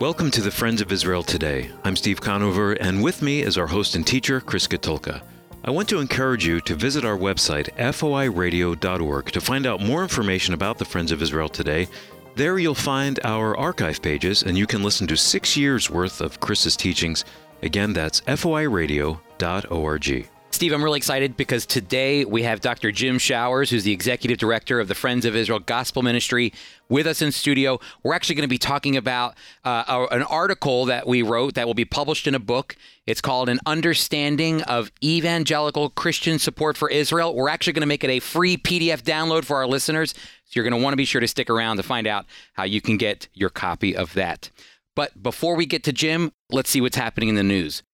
Welcome to the Friends of Israel Today. I'm Steve Conover, and with me is our host and teacher, Chris Katulka. I want to encourage you to visit our website, foiradio.org, to find out more information about the Friends of Israel Today. There you'll find our archive pages, and you can listen to six years worth of Chris's teachings. Again, that's foiradio.org. Steve, I'm really excited because today we have Dr. Jim Showers, who's the executive director of the Friends of Israel Gospel Ministry, with us in studio. We're actually going to be talking about uh, an article that we wrote that will be published in a book. It's called An Understanding of Evangelical Christian Support for Israel. We're actually going to make it a free PDF download for our listeners. So you're going to want to be sure to stick around to find out how you can get your copy of that. But before we get to Jim, let's see what's happening in the news.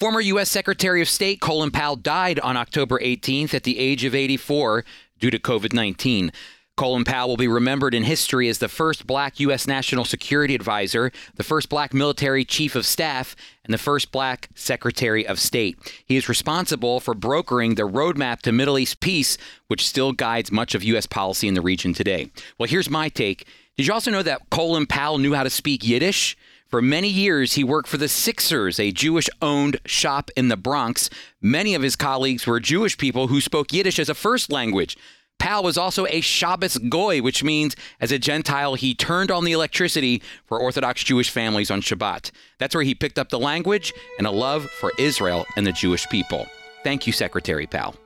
Former U.S. Secretary of State Colin Powell died on October 18th at the age of 84 due to COVID 19. Colin Powell will be remembered in history as the first black U.S. National Security Advisor, the first black military chief of staff, and the first black Secretary of State. He is responsible for brokering the roadmap to Middle East peace, which still guides much of U.S. policy in the region today. Well, here's my take. Did you also know that Colin Powell knew how to speak Yiddish? For many years, he worked for the Sickser's, a Jewish owned shop in the Bronx. Many of his colleagues were Jewish people who spoke Yiddish as a first language. Powell was also a Shabbos Goy, which means as a Gentile, he turned on the electricity for Orthodox Jewish families on Shabbat. That's where he picked up the language and a love for Israel and the Jewish people. Thank you, Secretary Powell.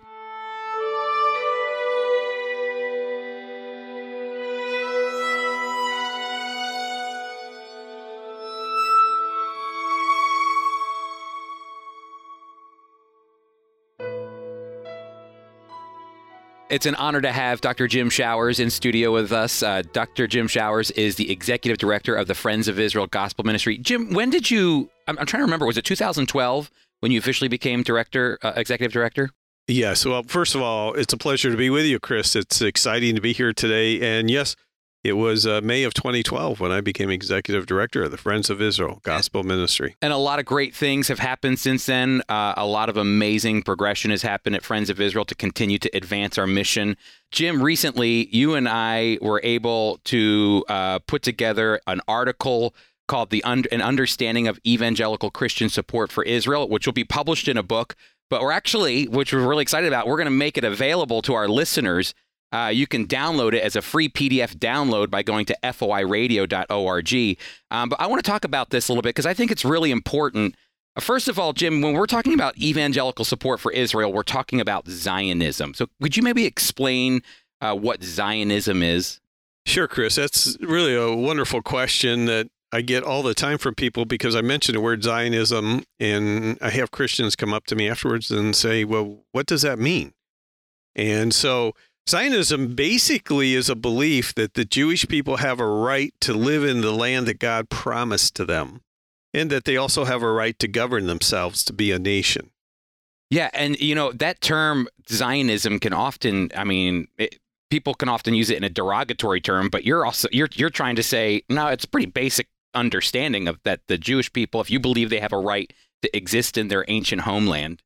It's an honor to have Dr. Jim Showers in studio with us. Uh, Dr. Jim Showers is the executive director of the Friends of Israel Gospel Ministry. Jim, when did you? I'm, I'm trying to remember. Was it 2012 when you officially became director, uh, executive director? Yes. Well, first of all, it's a pleasure to be with you, Chris. It's exciting to be here today. And yes, it was uh, May of 2012 when I became executive director of the Friends of Israel Gospel Ministry. And a lot of great things have happened since then. Uh, a lot of amazing progression has happened at Friends of Israel to continue to advance our mission. Jim, recently you and I were able to uh, put together an article called the Un- an understanding of evangelical Christian support for Israel, which will be published in a book. But we're actually, which we're really excited about, we're going to make it available to our listeners uh, you can download it as a free PDF download by going to foiradio.org. Um, but I want to talk about this a little bit because I think it's really important. First of all, Jim, when we're talking about evangelical support for Israel, we're talking about Zionism. So could you maybe explain uh, what Zionism is? Sure, Chris. That's really a wonderful question that I get all the time from people because I mention the word Zionism and I have Christians come up to me afterwards and say, well, what does that mean? And so Zionism basically is a belief that the Jewish people have a right to live in the land that God promised to them, and that they also have a right to govern themselves to be a nation. Yeah, and you know that term Zionism can often, I mean, it, people can often use it in a derogatory term, but you're also you're you're trying to say no, it's a pretty basic understanding of that the Jewish people, if you believe they have a right to exist in their ancient homeland,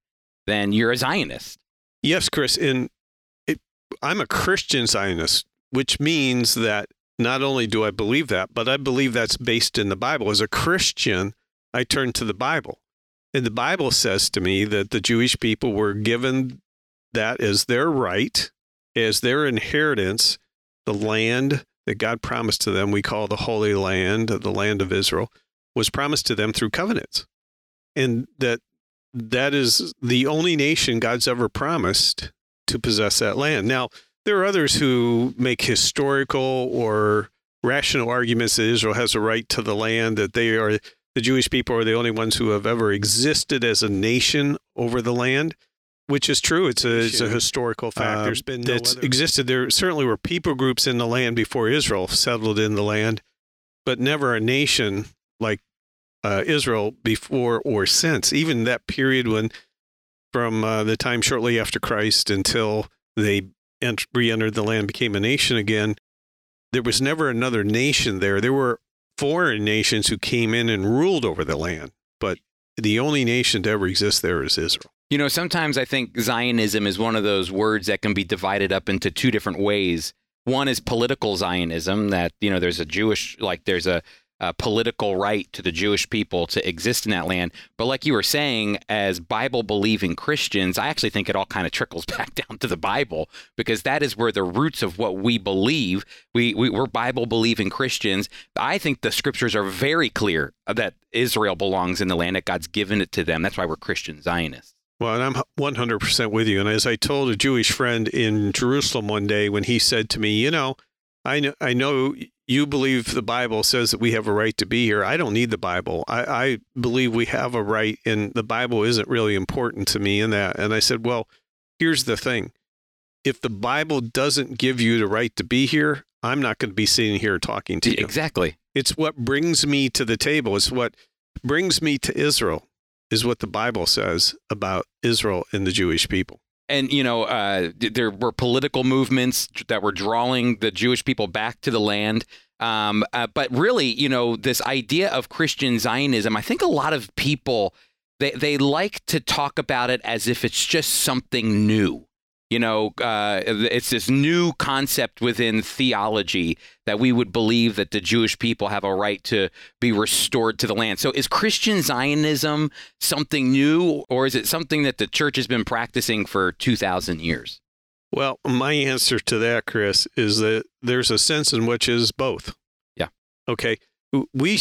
then you're a Zionist. Yes, Chris, and I'm a Christian Zionist, which means that not only do I believe that, but I believe that's based in the Bible. As a Christian, I turn to the Bible. And the Bible says to me that the Jewish people were given that as their right, as their inheritance, the land that God promised to them, we call the Holy Land, the land of Israel, was promised to them through covenants. And that that is the only nation God's ever promised to possess that land. Now, there are others who make historical or rational arguments that Israel has a right to the land, that they are the Jewish people are the only ones who have ever existed as a nation over the land, which is true. It's a, it's a historical fact. Uh, There's been no that's other. existed. There certainly were people groups in the land before Israel settled in the land, but never a nation like uh, Israel before or since. Even that period when from uh, the time shortly after Christ until they ent- re entered the land, became a nation again. There was never another nation there. There were foreign nations who came in and ruled over the land, but the only nation to ever exist there is Israel. You know, sometimes I think Zionism is one of those words that can be divided up into two different ways. One is political Zionism, that, you know, there's a Jewish, like, there's a uh, political right to the Jewish people to exist in that land. But like you were saying, as Bible believing Christians, I actually think it all kind of trickles back down to the Bible because that is where the roots of what we believe. We, we we're Bible believing Christians. I think the scriptures are very clear that Israel belongs in the land that God's given it to them. That's why we're Christian Zionists. Well, and I'm 100% with you. And as I told a Jewish friend in Jerusalem one day when he said to me, you know, I know, I know you believe the Bible says that we have a right to be here. I don't need the Bible. I, I believe we have a right, and the Bible isn't really important to me in that. And I said, well, here's the thing. If the Bible doesn't give you the right to be here, I'm not going to be sitting here talking to you. Exactly. It's what brings me to the table. It's what brings me to Israel, is what the Bible says about Israel and the Jewish people and you know uh, there were political movements that were drawing the Jewish people back to the land. Um, uh, but really, you know, this idea of Christian Zionism, I think a lot of people they they like to talk about it as if it's just something new you know, uh, it's this new concept within theology that we would believe that the Jewish people have a right to be restored to the land. So, is Christian Zionism something new, or is it something that the church has been practicing for 2,000 years? Well, my answer to that, Chris, is that there's a sense in which is both. Yeah. Okay. We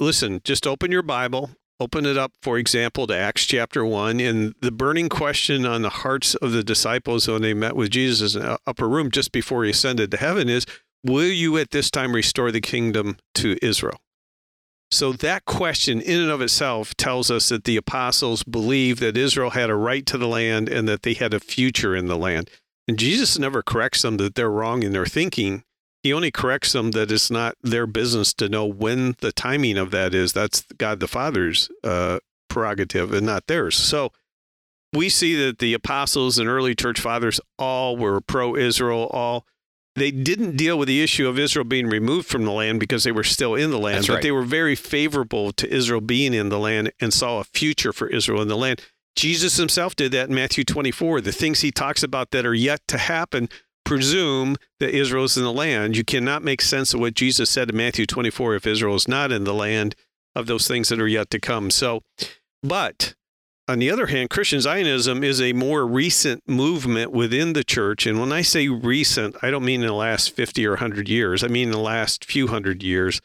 listen, just open your Bible Open it up, for example, to Acts chapter 1. And the burning question on the hearts of the disciples when they met with Jesus in the upper room just before he ascended to heaven is Will you at this time restore the kingdom to Israel? So that question, in and of itself, tells us that the apostles believed that Israel had a right to the land and that they had a future in the land. And Jesus never corrects them that they're wrong in their thinking. He only corrects them that it's not their business to know when the timing of that is. That's God the Father's uh, prerogative and not theirs. So we see that the apostles and early church fathers all were pro Israel, all they didn't deal with the issue of Israel being removed from the land because they were still in the land, That's but right. they were very favorable to Israel being in the land and saw a future for Israel in the land. Jesus himself did that in Matthew 24. The things he talks about that are yet to happen presume that Israel is in the land. You cannot make sense of what Jesus said in Matthew 24 if Israel is not in the land of those things that are yet to come. So, but on the other hand, Christian Zionism is a more recent movement within the church. And when I say recent, I don't mean in the last 50 or 100 years, I mean in the last few hundred years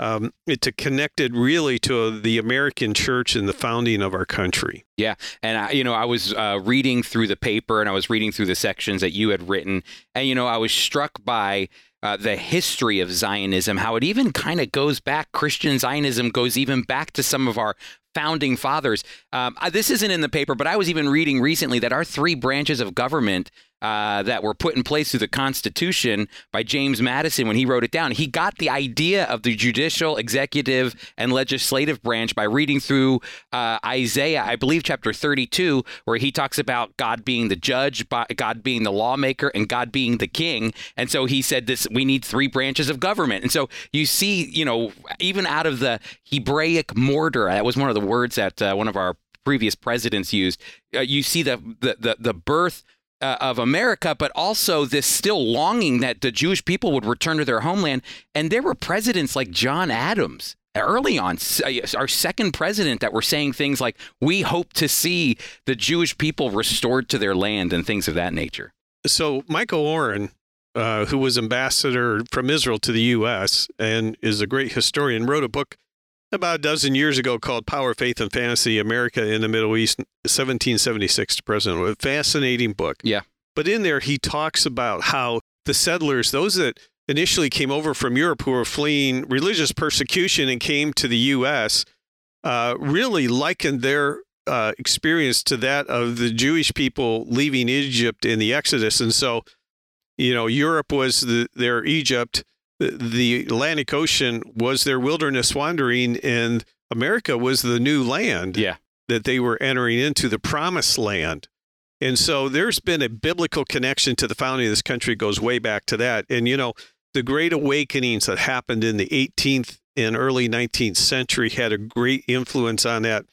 um, it's connected really to the American church and the founding of our country. Yeah, and I, you know, I was uh, reading through the paper and I was reading through the sections that you had written, and you know, I was struck by uh, the history of Zionism, how it even kind of goes back. Christian Zionism goes even back to some of our founding fathers. Um, this isn't in the paper, but I was even reading recently that our three branches of government uh, that were put in place through the Constitution by James Madison when he wrote it down. He got the idea of the judicial, executive, and legislative branch by reading through uh, Isaiah, I believe, chapter 32, where he talks about God being the judge, God being the lawmaker, and God being the king. And so he said this: we need three branches of government. And so you see, you know, even out of the Hebraic mortar, that was one of the words that uh, one of our previous presidents used. Uh, you see the the the, the birth uh, of America, but also this still longing that the Jewish people would return to their homeland. And there were presidents like John Adams early on, uh, our second president, that were saying things like, "We hope to see the Jewish people restored to their land" and things of that nature. So Michael Oren. Uh, who was ambassador from Israel to the U.S. and is a great historian, wrote a book about a dozen years ago called Power, Faith, and Fantasy America in the Middle East, 1776 to present. A fascinating book. Yeah. But in there, he talks about how the settlers, those that initially came over from Europe who were fleeing religious persecution and came to the U.S., uh, really likened their uh, experience to that of the Jewish people leaving Egypt in the Exodus. And so, you know, Europe was the, their Egypt the Atlantic Ocean was their wilderness wandering, and America was the new land yeah. that they were entering into, the promised land. And so there's been a biblical connection to the founding of this country, goes way back to that. And, you know, the great awakenings that happened in the 18th and early 19th century had a great influence on that,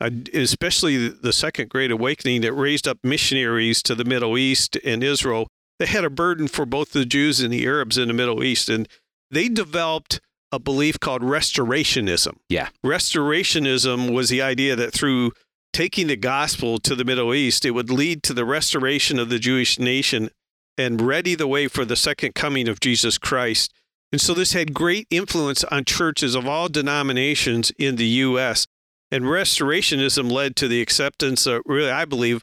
uh, especially the second great awakening that raised up missionaries to the Middle East and Israel they had a burden for both the Jews and the Arabs in the Middle East, and they developed a belief called restorationism. Yeah. Restorationism was the idea that through taking the gospel to the Middle East, it would lead to the restoration of the Jewish nation and ready the way for the second coming of Jesus Christ. And so this had great influence on churches of all denominations in the U.S. And restorationism led to the acceptance, of, really, I believe,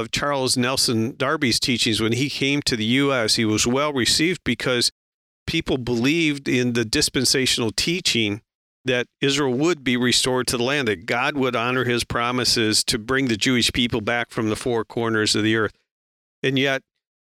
of Charles Nelson Darby's teachings. When he came to the U.S., he was well received because people believed in the dispensational teaching that Israel would be restored to the land, that God would honor his promises to bring the Jewish people back from the four corners of the earth. And yet,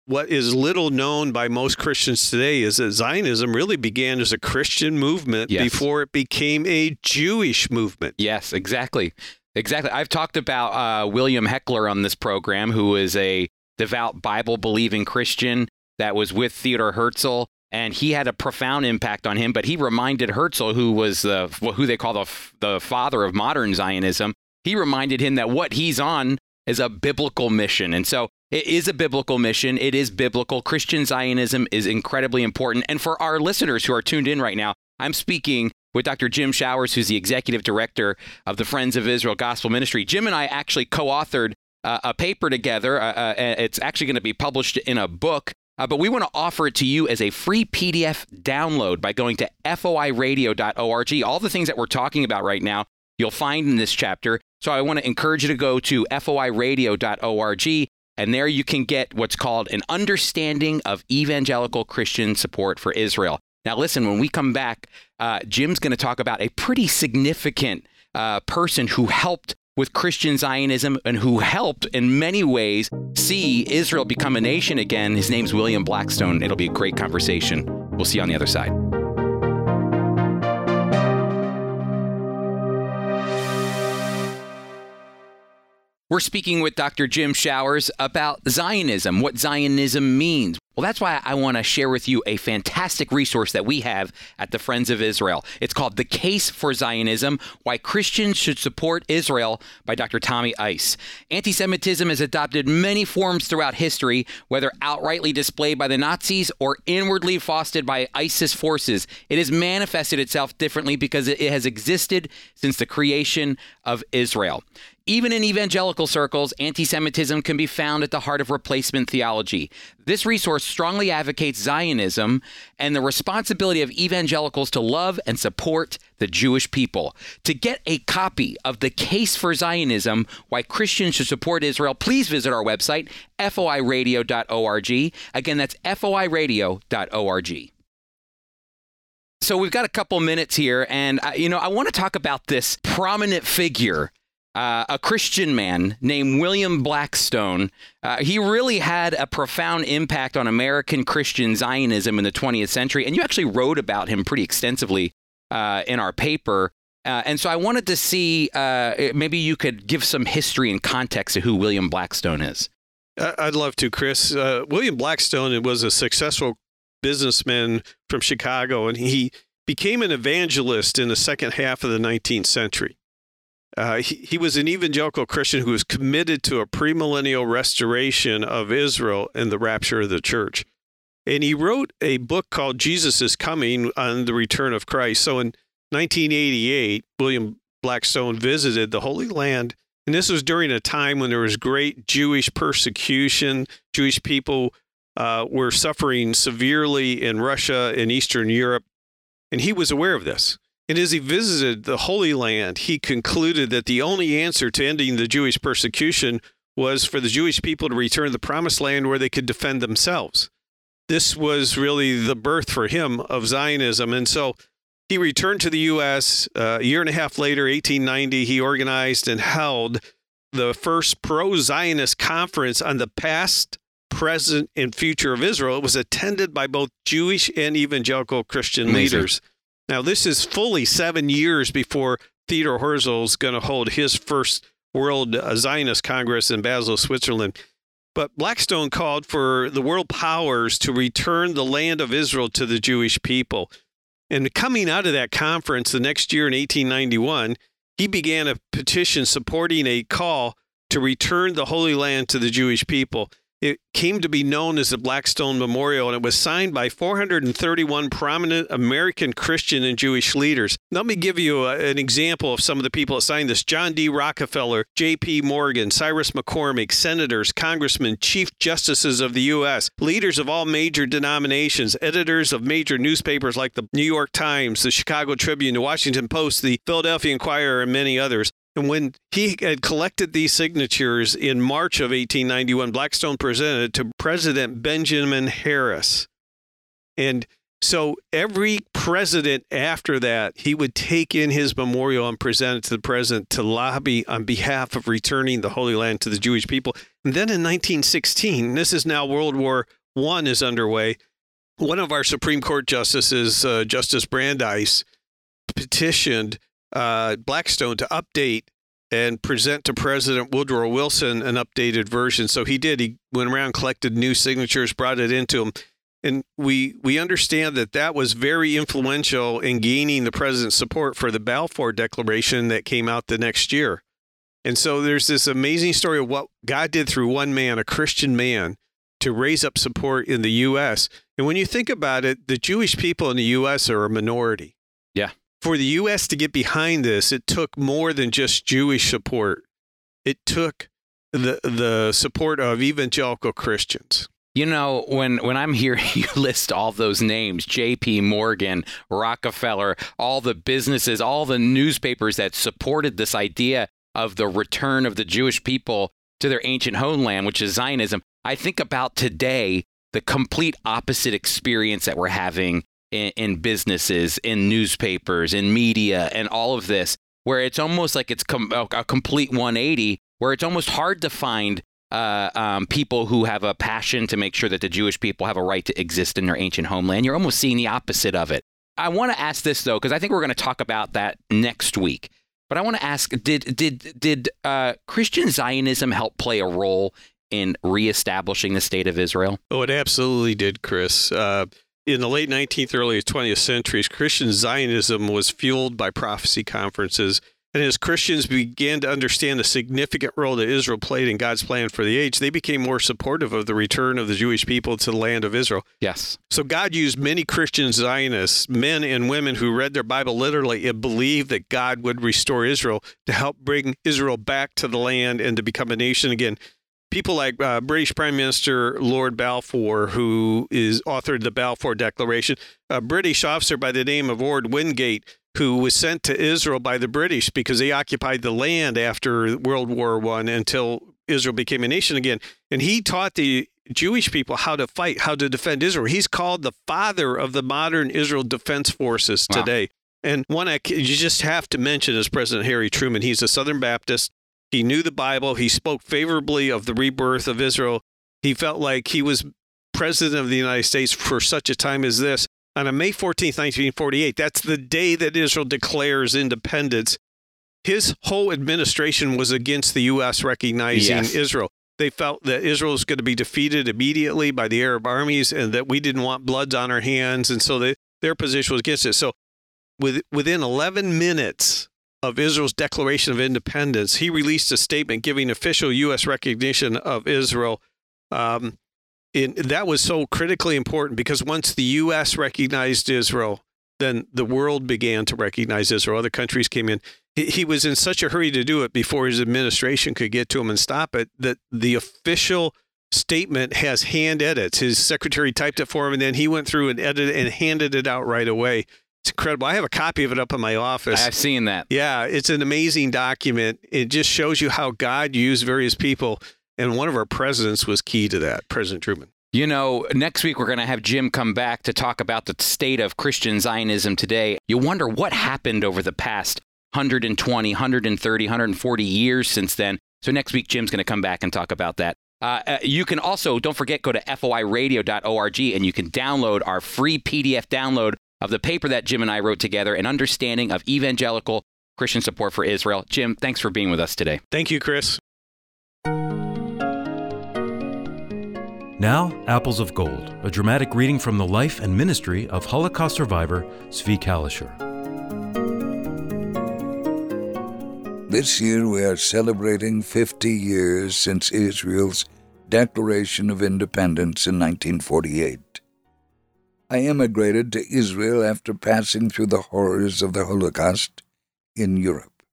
what is little known by most Christians today is that Zionism really began as a Christian movement Yes. before it became a Jewish movement. Yes, exactly. Exactly. I've talked about uh, William Hechler on this program, who is a devout Bible believing Christian that was with Theodore Herzl. And he had a profound impact on him, but he reminded Herzl, who was the who they call the the father of modern Zionism, he reminded him that what he's on is a biblical mission. And so it is a biblical mission. It is biblical. Christian Zionism is incredibly important. And for our listeners who are tuned in right now, I'm speaking with Dr. Jim Showers, who's the executive director of the Friends of Israel Gospel Ministry. Jim and I actually co authored uh, a paper together. Uh, uh, it's actually going to be published in a book. Uh, but we want to offer it to you as a free PDF download by going to foiradio.org. All the things that we're talking about right now, you'll find in this chapter. So I want to encourage you to go to foiradio.org, and there you can get what's called an understanding of evangelical Christian support for Israel. Now, listen, when we come back, uh, Jim's going to talk about a pretty significant uh, person who helped with Christian Zionism and who helped in many ways see Israel become a nation again. His name's William Blackstone. It'll be a great conversation. We'll see you on the other side. We're speaking with Dr. Jim Showers about Zionism, what Zionism means. Well, that's why I want to share with you a fantastic resource that we have at the Friends of Israel. It's called The Case for Zionism Why Christians Should Support Israel by Dr. Tommy Ice. Anti Semitism has adopted many forms throughout history, whether outrightly displayed by the Nazis or inwardly fostered by ISIS forces. It has manifested itself differently because it has existed since the creation of Israel. Even in evangelical circles, anti Semitism can be found at the heart of replacement theology. This resource strongly advocates Zionism and the responsibility of evangelicals to love and support the Jewish people. To get a copy of The Case for Zionism Why Christians Should Support Israel, please visit our website, foiradio.org. Again, that's foiradio.org. So we've got a couple minutes here, and uh, you know I want to talk about this prominent figure uh, a Christian man named William Blackstone. Uh, he really had a profound impact on American Christian Zionism in the 20th century, and you actually wrote about him pretty extensively uh, in our paper. Uh, and so I wanted to see uh, maybe you could give some history and context to who William Blackstone is. I'd love to, Chris. Uh, William Blackstone was a successful businessman from Chicago, and he became an evangelist in the second half of the 19th century. Uh, he, he was an evangelical Christian who was committed to a premillennial restoration of Israel and the rapture of the church. And he wrote a book called Jesus is Coming on the Return of Christ. So in 1988, William Blackstone visited the Holy Land. And this was during a time when there was great Jewish persecution. Jewish people uh, were suffering severely in Russia and Eastern Europe. And he was aware of this. And as he visited the Holy Land, he concluded that the only answer to ending the Jewish persecution was for the Jewish people to return to the promised land where they could defend themselves. This was really the birth for him of Zionism. And so he returned to the U.S. Uh, a year and a half later, 1890, he organized and held the first pro Zionist conference on the past, present, and future of Israel. It was attended by both Jewish and evangelical Christian Amazing. leaders. Now, this is fully seven years before Theodor Herzl is going to hold his first World uh, Zionist Congress in Basel, Switzerland. But Blackstone called for the world powers to return the land of Israel to the Jewish people. And coming out of that conference the next year in 1891, he began a petition supporting a call to return the Holy Land to the Jewish people. It came to be known as the Blackstone Memorial, and it was signed by 431 prominent American Christian and Jewish leaders. Let me give you a, an example of some of the people that signed this John D. Rockefeller, J.P. Morgan, Cyrus McCormick, senators, congressmen, chief justices of the U.S., leaders of all major denominations, editors of major newspapers like the New York Times, the Chicago Tribune, the Washington Post, the Philadelphia Inquirer, and many others. And when he had collected these signatures in March of 1891, Blackstone presented it to President Benjamin Harris. And so every president after that, he would take in his memorial and present it to the president to lobby on behalf of returning the Holy Land to the Jewish people. And then in 1916, this is now World War One is underway. One of our Supreme Court justices, uh, Justice Brandeis, petitioned uh, Blackstone to update and present to President Woodrow Wilson an updated version. So he did. He went around, collected new signatures, brought it into him. And we we understand that that was very influential in gaining the president's support for the Balfour Declaration that came out the next year. And so there's this amazing story of what God did through one man, a Christian man, to raise up support in the U.S. And when you think about it, the Jewish people in the U.S. are a minority. For the U.S. to get behind this, it took more than just Jewish support. It took the the support of evangelical Christians. You know, when when I'm hearing you list all those names, J.P. Morgan, Rockefeller, all the businesses, all the newspapers that supported this idea of the return of the Jewish people to their ancient homeland, which is Zionism, I think about today the complete opposite experience that we're having in, in businesses, in newspapers, in media, and all of this, where it's almost like it's com- a complete 180, where it's almost hard to find uh, um, people who have a passion to make sure that the Jewish people have a right to exist in their ancient homeland. You're almost seeing the opposite of it. I want to ask this though, because I think we're going to talk about that next week. But I want to ask: Did did did uh, Christian Zionism help play a role in reestablishing the state of Israel? Oh, it absolutely did, Chris. Uh, in the late 19th, early 20th centuries, Christian Zionism was fueled by prophecy conferences. And as Christians began to understand the significant role that Israel played in God's plan for the age, they became more supportive of the return of the Jewish people to the land of Israel. Yes. So God used many Christian Zionists, men and women who read their Bible literally and believed that God would restore Israel to help bring Israel back to the land and to become a nation again people like uh, British Prime Minister Lord Balfour, who is authored the Balfour Declaration, a British officer by the name of Orde Wingate, who was sent to Israel by the British because they occupied the land after World War One until Israel became a nation again, and he taught the Jewish people how to fight, how to defend Israel. He's called the father of the modern Israel Defense Forces today. Wow. And one I, you just have to mention is President Harry Truman. He's a Southern Baptist. He knew the Bible. He spoke favorably of the rebirth of Israel. He felt like he was president of the United States for such a time as this. On May 14th, 1948, that's the day that Israel declares independence. His whole administration was against the U.S. recognizing yes. Israel. They felt that Israel was going to be defeated immediately by the Arab armies and that we didn't want bloods on our hands. And so they, their position was against it. So with, within 11 minutes of Israel's declaration of independence, he released a statement giving official U.S. recognition of Israel. Um, in, that was so critically important because once the U.S. recognized Israel, then the world began to recognize Israel. Other countries came in. He, he was in such a hurry to do it before his administration could get to him and stop it that the official statement has hand edits. His secretary typed it for him, and then he went through and edited and handed it out right away. It's incredible. I have a copy of it up in my office. I've seen that. Yeah, it's an amazing document. It just shows you how God used various people. And one of our presidents was key to that, President Truman. You know, next week we're going to have Jim come back to talk about the state of Christian Zionism today. You wonder what happened over the past 120, 130, 140 years since then. So next week, Jim's going to come back and talk about that. Uh, uh, you can also, don't forget, go to foiradio.org and you can download our free PDF download of the paper that Jim and I wrote together, An Understanding of Evangelical Christian Support for Israel. Jim, thanks for being with us today. Thank you, Chris. Now, Apples of Gold, a dramatic reading from the life and ministry of Holocaust survivor Zvi Kalisher. This year we are celebrating 50 years since Israel's Declaration of Independence in 1948. I immigrated to Israel after passing through the horrors of the Holocaust in Europe.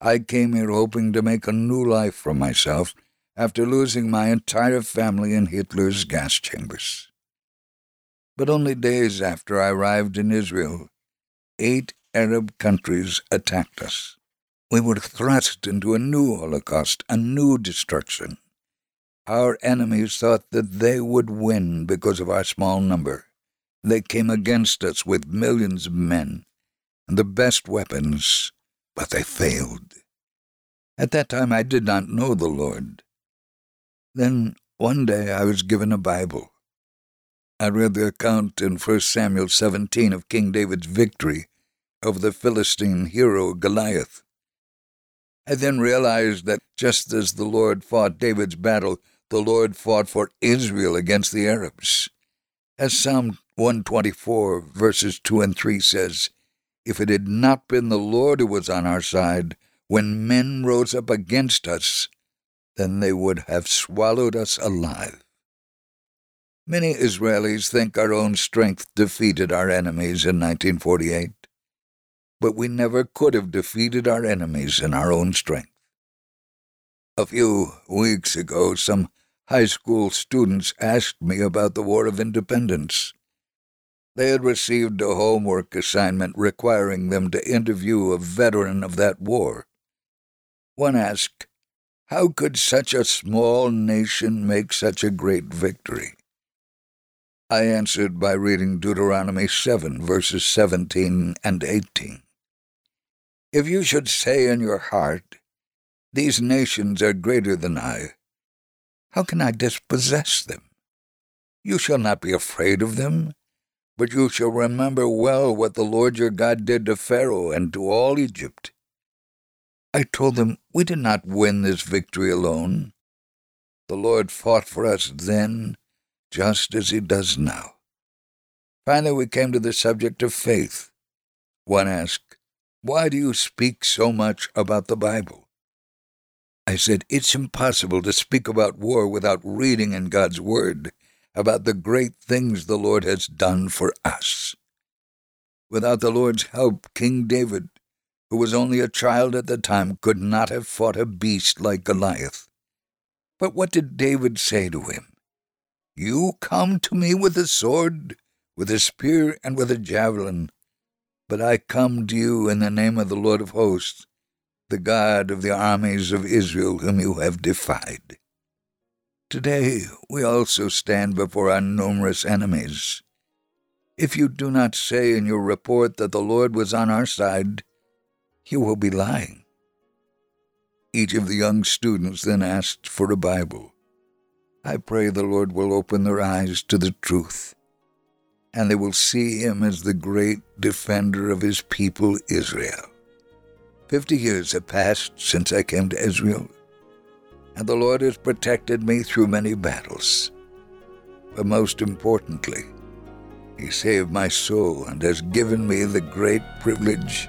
I came here hoping to make a new life for myself after losing my entire family in Hitler's gas chambers. But only days after I arrived in Israel, eight Arab countries attacked us. We were thrust into a new Holocaust, a new destruction. Our enemies thought that they would win because of our small number. They came against us with millions of men and the best weapons, but they failed. At that time I did not know the Lord. Then one day I was given a Bible. I read the account in 1 Samuel 17 of King David's victory over the Philistine hero Goliath. I then realized that just as the Lord fought David's battle, the Lord fought for Israel against the Arabs. As Psalm 124, verses 2 and 3 says, If it had not been the Lord who was on our side, when men rose up against us, then they would have swallowed us alive. Many Israelis think our own strength defeated our enemies in 1948, but we never could have defeated our enemies in our own strength. A few weeks ago, some high school students asked me about the War of Independence. They had received a homework assignment requiring them to interview a veteran of that war. One asked, how could such a small nation make such a great victory? I answered by reading Deuteronomy 7, verses 17 and 18. If you should say in your heart, These nations are greater than I, how can I dispossess them? You shall not be afraid of them, but you shall remember well what the Lord your God did to Pharaoh and to all Egypt I told them we did not win this victory alone. The Lord fought for us then, just as He does now. Finally, we came to the subject of faith. One asked, Why do you speak so much about the Bible? I said, It's impossible to speak about war without reading in God's Word about the great things the Lord has done for us. Without the Lord's help, King David who was only a child at the time, could not have fought a beast like Goliath. But what did David say to him? You come to me with a sword, with a spear, and with a javelin, but I come to you in the name of the Lord of hosts, the God of the armies of Israel, whom you have defied. Today we also stand before our numerous enemies. If you do not say in your report that the Lord was on our side, you will be lying. Each of the young students then asked for a Bible. I pray the Lord will open their eyes to the truth, and they will see him as the great defender of his people Israel. Fifty years have passed since I came to Israel, and the Lord has protected me through many battles. But most importantly, he saved my soul and has given me the great privilege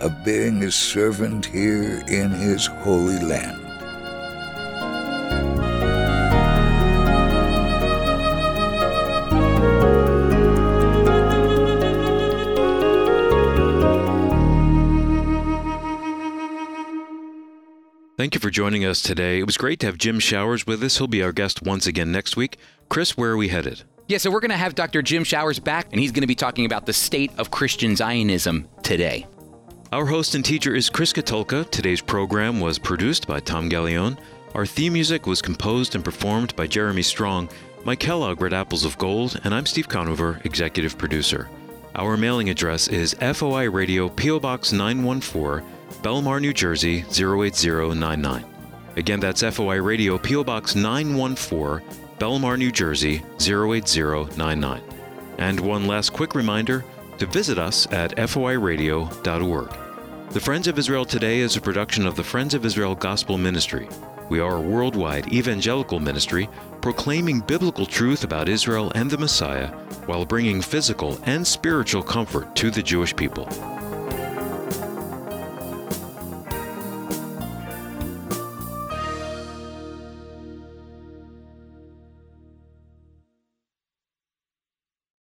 of being his servant here in his holy land. Thank you for joining us today. It was great to have Jim Showers with us. He'll be our guest once again next week. Chris, where are we headed? Yeah, so we're going to have Dr. Jim Showers back, and he's going to be talking about the state of Christian Zionism today. Our host and teacher is Chris Katulka. Today's program was produced by Tom Gallione. Our theme music was composed and performed by Jeremy Strong. Mike Kellogg read Apples of Gold, and I'm Steve Conover, executive producer. Our mailing address is FOI Radio, P.O. Box 914, Bellmawr, New Jersey 08099. Again, that's FOI Radio, P.O. Box 914, Bellmawr, New Jersey 08099. And one last quick reminder to visit us at foiradio.org. The Friends of Israel Today is a production of the Friends of Israel Gospel Ministry. We are a worldwide evangelical ministry proclaiming biblical truth about Israel and the Messiah while bringing physical and spiritual comfort to the Jewish people.